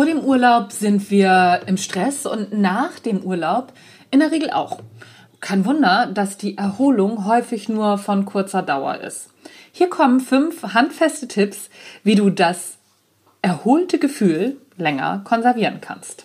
Vor dem Urlaub sind wir im Stress und nach dem Urlaub in der Regel auch. Kein Wunder, dass die Erholung häufig nur von kurzer Dauer ist. Hier kommen fünf handfeste Tipps, wie du das erholte Gefühl länger konservieren kannst.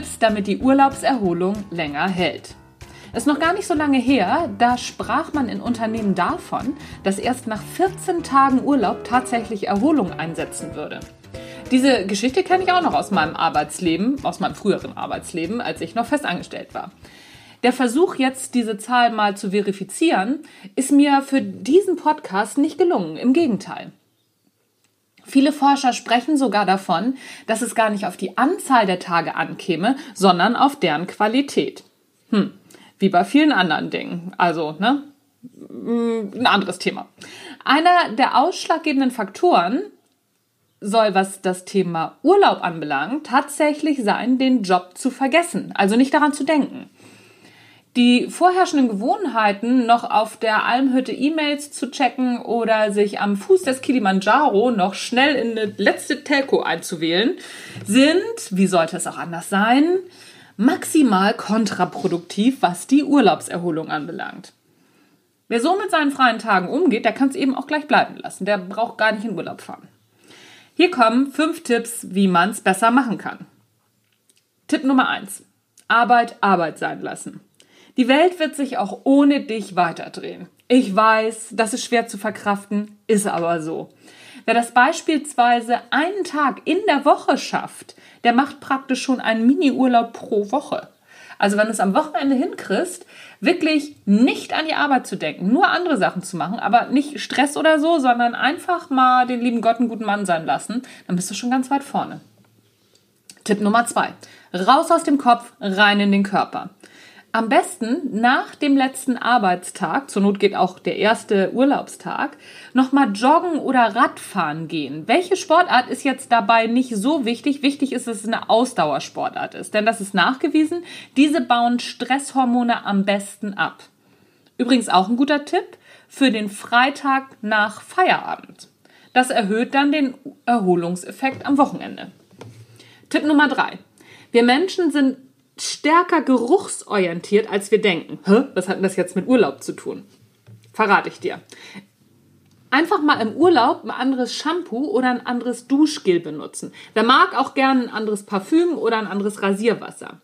Tipps, damit die Urlaubserholung länger hält. Ist noch gar nicht so lange her, da sprach man in Unternehmen davon, dass erst nach 14 Tagen Urlaub tatsächlich Erholung einsetzen würde. Diese Geschichte kenne ich auch noch aus meinem Arbeitsleben, aus meinem früheren Arbeitsleben, als ich noch festangestellt war. Der Versuch jetzt, diese Zahl mal zu verifizieren, ist mir für diesen Podcast nicht gelungen. Im Gegenteil. Viele Forscher sprechen sogar davon, dass es gar nicht auf die Anzahl der Tage ankäme, sondern auf deren Qualität. Hm, wie bei vielen anderen Dingen. Also, ne? Hm, ein anderes Thema. Einer der ausschlaggebenden Faktoren soll, was das Thema Urlaub anbelangt, tatsächlich sein, den Job zu vergessen, also nicht daran zu denken die vorherrschenden Gewohnheiten noch auf der Almhütte E-Mails zu checken oder sich am Fuß des Kilimanjaro noch schnell in eine letzte Telco einzuwählen, sind, wie sollte es auch anders sein, maximal kontraproduktiv, was die Urlaubserholung anbelangt. Wer so mit seinen freien Tagen umgeht, der kann es eben auch gleich bleiben lassen. Der braucht gar nicht in Urlaub fahren. Hier kommen fünf Tipps, wie man es besser machen kann. Tipp Nummer eins: Arbeit Arbeit sein lassen. Die Welt wird sich auch ohne dich weiterdrehen. Ich weiß, das ist schwer zu verkraften, ist aber so. Wer das beispielsweise einen Tag in der Woche schafft, der macht praktisch schon einen Mini-Urlaub pro Woche. Also wenn du es am Wochenende hinkriegst, wirklich nicht an die Arbeit zu denken, nur andere Sachen zu machen, aber nicht Stress oder so, sondern einfach mal den lieben Gott einen guten Mann sein lassen, dann bist du schon ganz weit vorne. Tipp Nummer zwei. Raus aus dem Kopf, rein in den Körper. Am besten nach dem letzten Arbeitstag, zur Not geht auch der erste Urlaubstag, nochmal joggen oder Radfahren gehen. Welche Sportart ist jetzt dabei nicht so wichtig? Wichtig ist, dass es eine Ausdauersportart ist, denn das ist nachgewiesen. Diese bauen Stresshormone am besten ab. Übrigens auch ein guter Tipp für den Freitag nach Feierabend. Das erhöht dann den Erholungseffekt am Wochenende. Tipp Nummer drei. Wir Menschen sind stärker geruchsorientiert, als wir denken. Hä? Was hat denn das jetzt mit Urlaub zu tun? Verrate ich dir. Einfach mal im Urlaub ein anderes Shampoo oder ein anderes Duschgel benutzen. Wer mag auch gerne ein anderes Parfüm oder ein anderes Rasierwasser.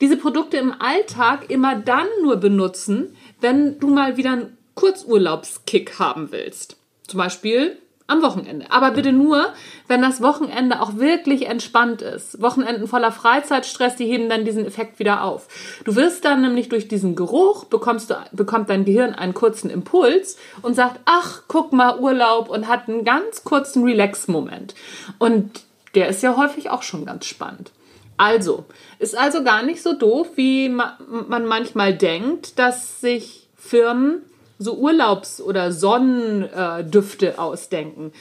Diese Produkte im Alltag immer dann nur benutzen, wenn du mal wieder einen Kurzurlaubskick haben willst. Zum Beispiel am Wochenende. Aber bitte nur, wenn das Wochenende auch wirklich entspannt ist. Wochenenden voller Freizeitstress, die heben dann diesen Effekt wieder auf. Du wirst dann nämlich durch diesen Geruch bekommst du, bekommt dein Gehirn einen kurzen Impuls und sagt, ach, guck mal, Urlaub und hat einen ganz kurzen Relax-Moment. Und der ist ja häufig auch schon ganz spannend. Also, ist also gar nicht so doof, wie man manchmal denkt, dass sich Firmen so Urlaubs- oder Sonnendüfte ausdenken.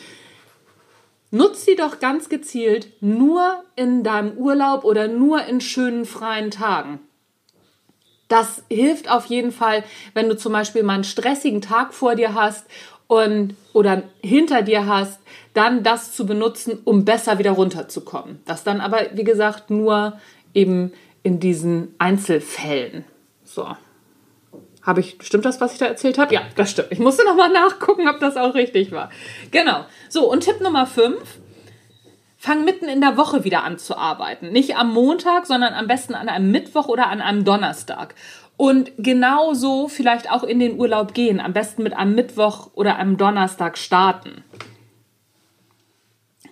Nutz sie doch ganz gezielt nur in deinem Urlaub oder nur in schönen freien Tagen. Das hilft auf jeden Fall, wenn du zum Beispiel mal einen stressigen Tag vor dir hast und oder hinter dir hast, dann das zu benutzen, um besser wieder runterzukommen. Das dann aber, wie gesagt, nur eben in diesen Einzelfällen. So. Habe ich, stimmt das, was ich da erzählt habe? Ja, das stimmt. Ich musste nochmal nachgucken, ob das auch richtig war. Genau. So, und Tipp Nummer 5. Fang mitten in der Woche wieder an zu arbeiten. Nicht am Montag, sondern am besten an einem Mittwoch oder an einem Donnerstag. Und genauso vielleicht auch in den Urlaub gehen. Am besten mit einem Mittwoch oder einem Donnerstag starten.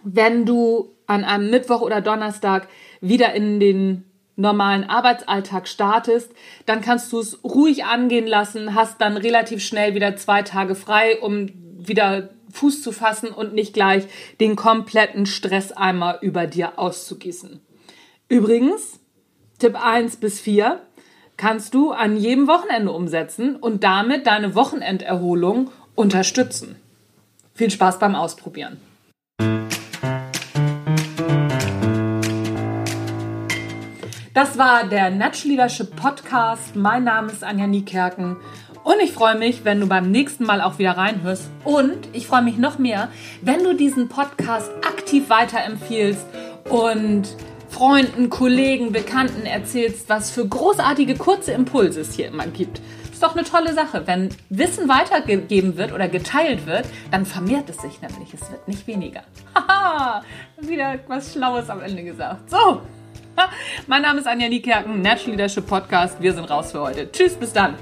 Wenn du an einem Mittwoch oder Donnerstag wieder in den normalen Arbeitsalltag startest, dann kannst du es ruhig angehen lassen, hast dann relativ schnell wieder zwei Tage frei, um wieder Fuß zu fassen und nicht gleich den kompletten Stresseimer über dir auszugießen. Übrigens, Tipp 1 bis 4 kannst du an jedem Wochenende umsetzen und damit deine Wochenenderholung unterstützen. Viel Spaß beim Ausprobieren. Das war der Natural Leadership Podcast. Mein Name ist Anja Niekerken und ich freue mich, wenn du beim nächsten Mal auch wieder reinhörst. Und ich freue mich noch mehr, wenn du diesen Podcast aktiv weiterempfiehlst und Freunden, Kollegen, Bekannten erzählst, was für großartige kurze Impulse es hier immer gibt. Ist doch eine tolle Sache. Wenn Wissen weitergegeben wird oder geteilt wird, dann vermehrt es sich nämlich. Es wird nicht weniger. Haha, wieder was Schlaues am Ende gesagt. So, mein Name ist Anja Niekerken, Natural Leadership Podcast. Wir sind raus für heute. Tschüss, bis dann.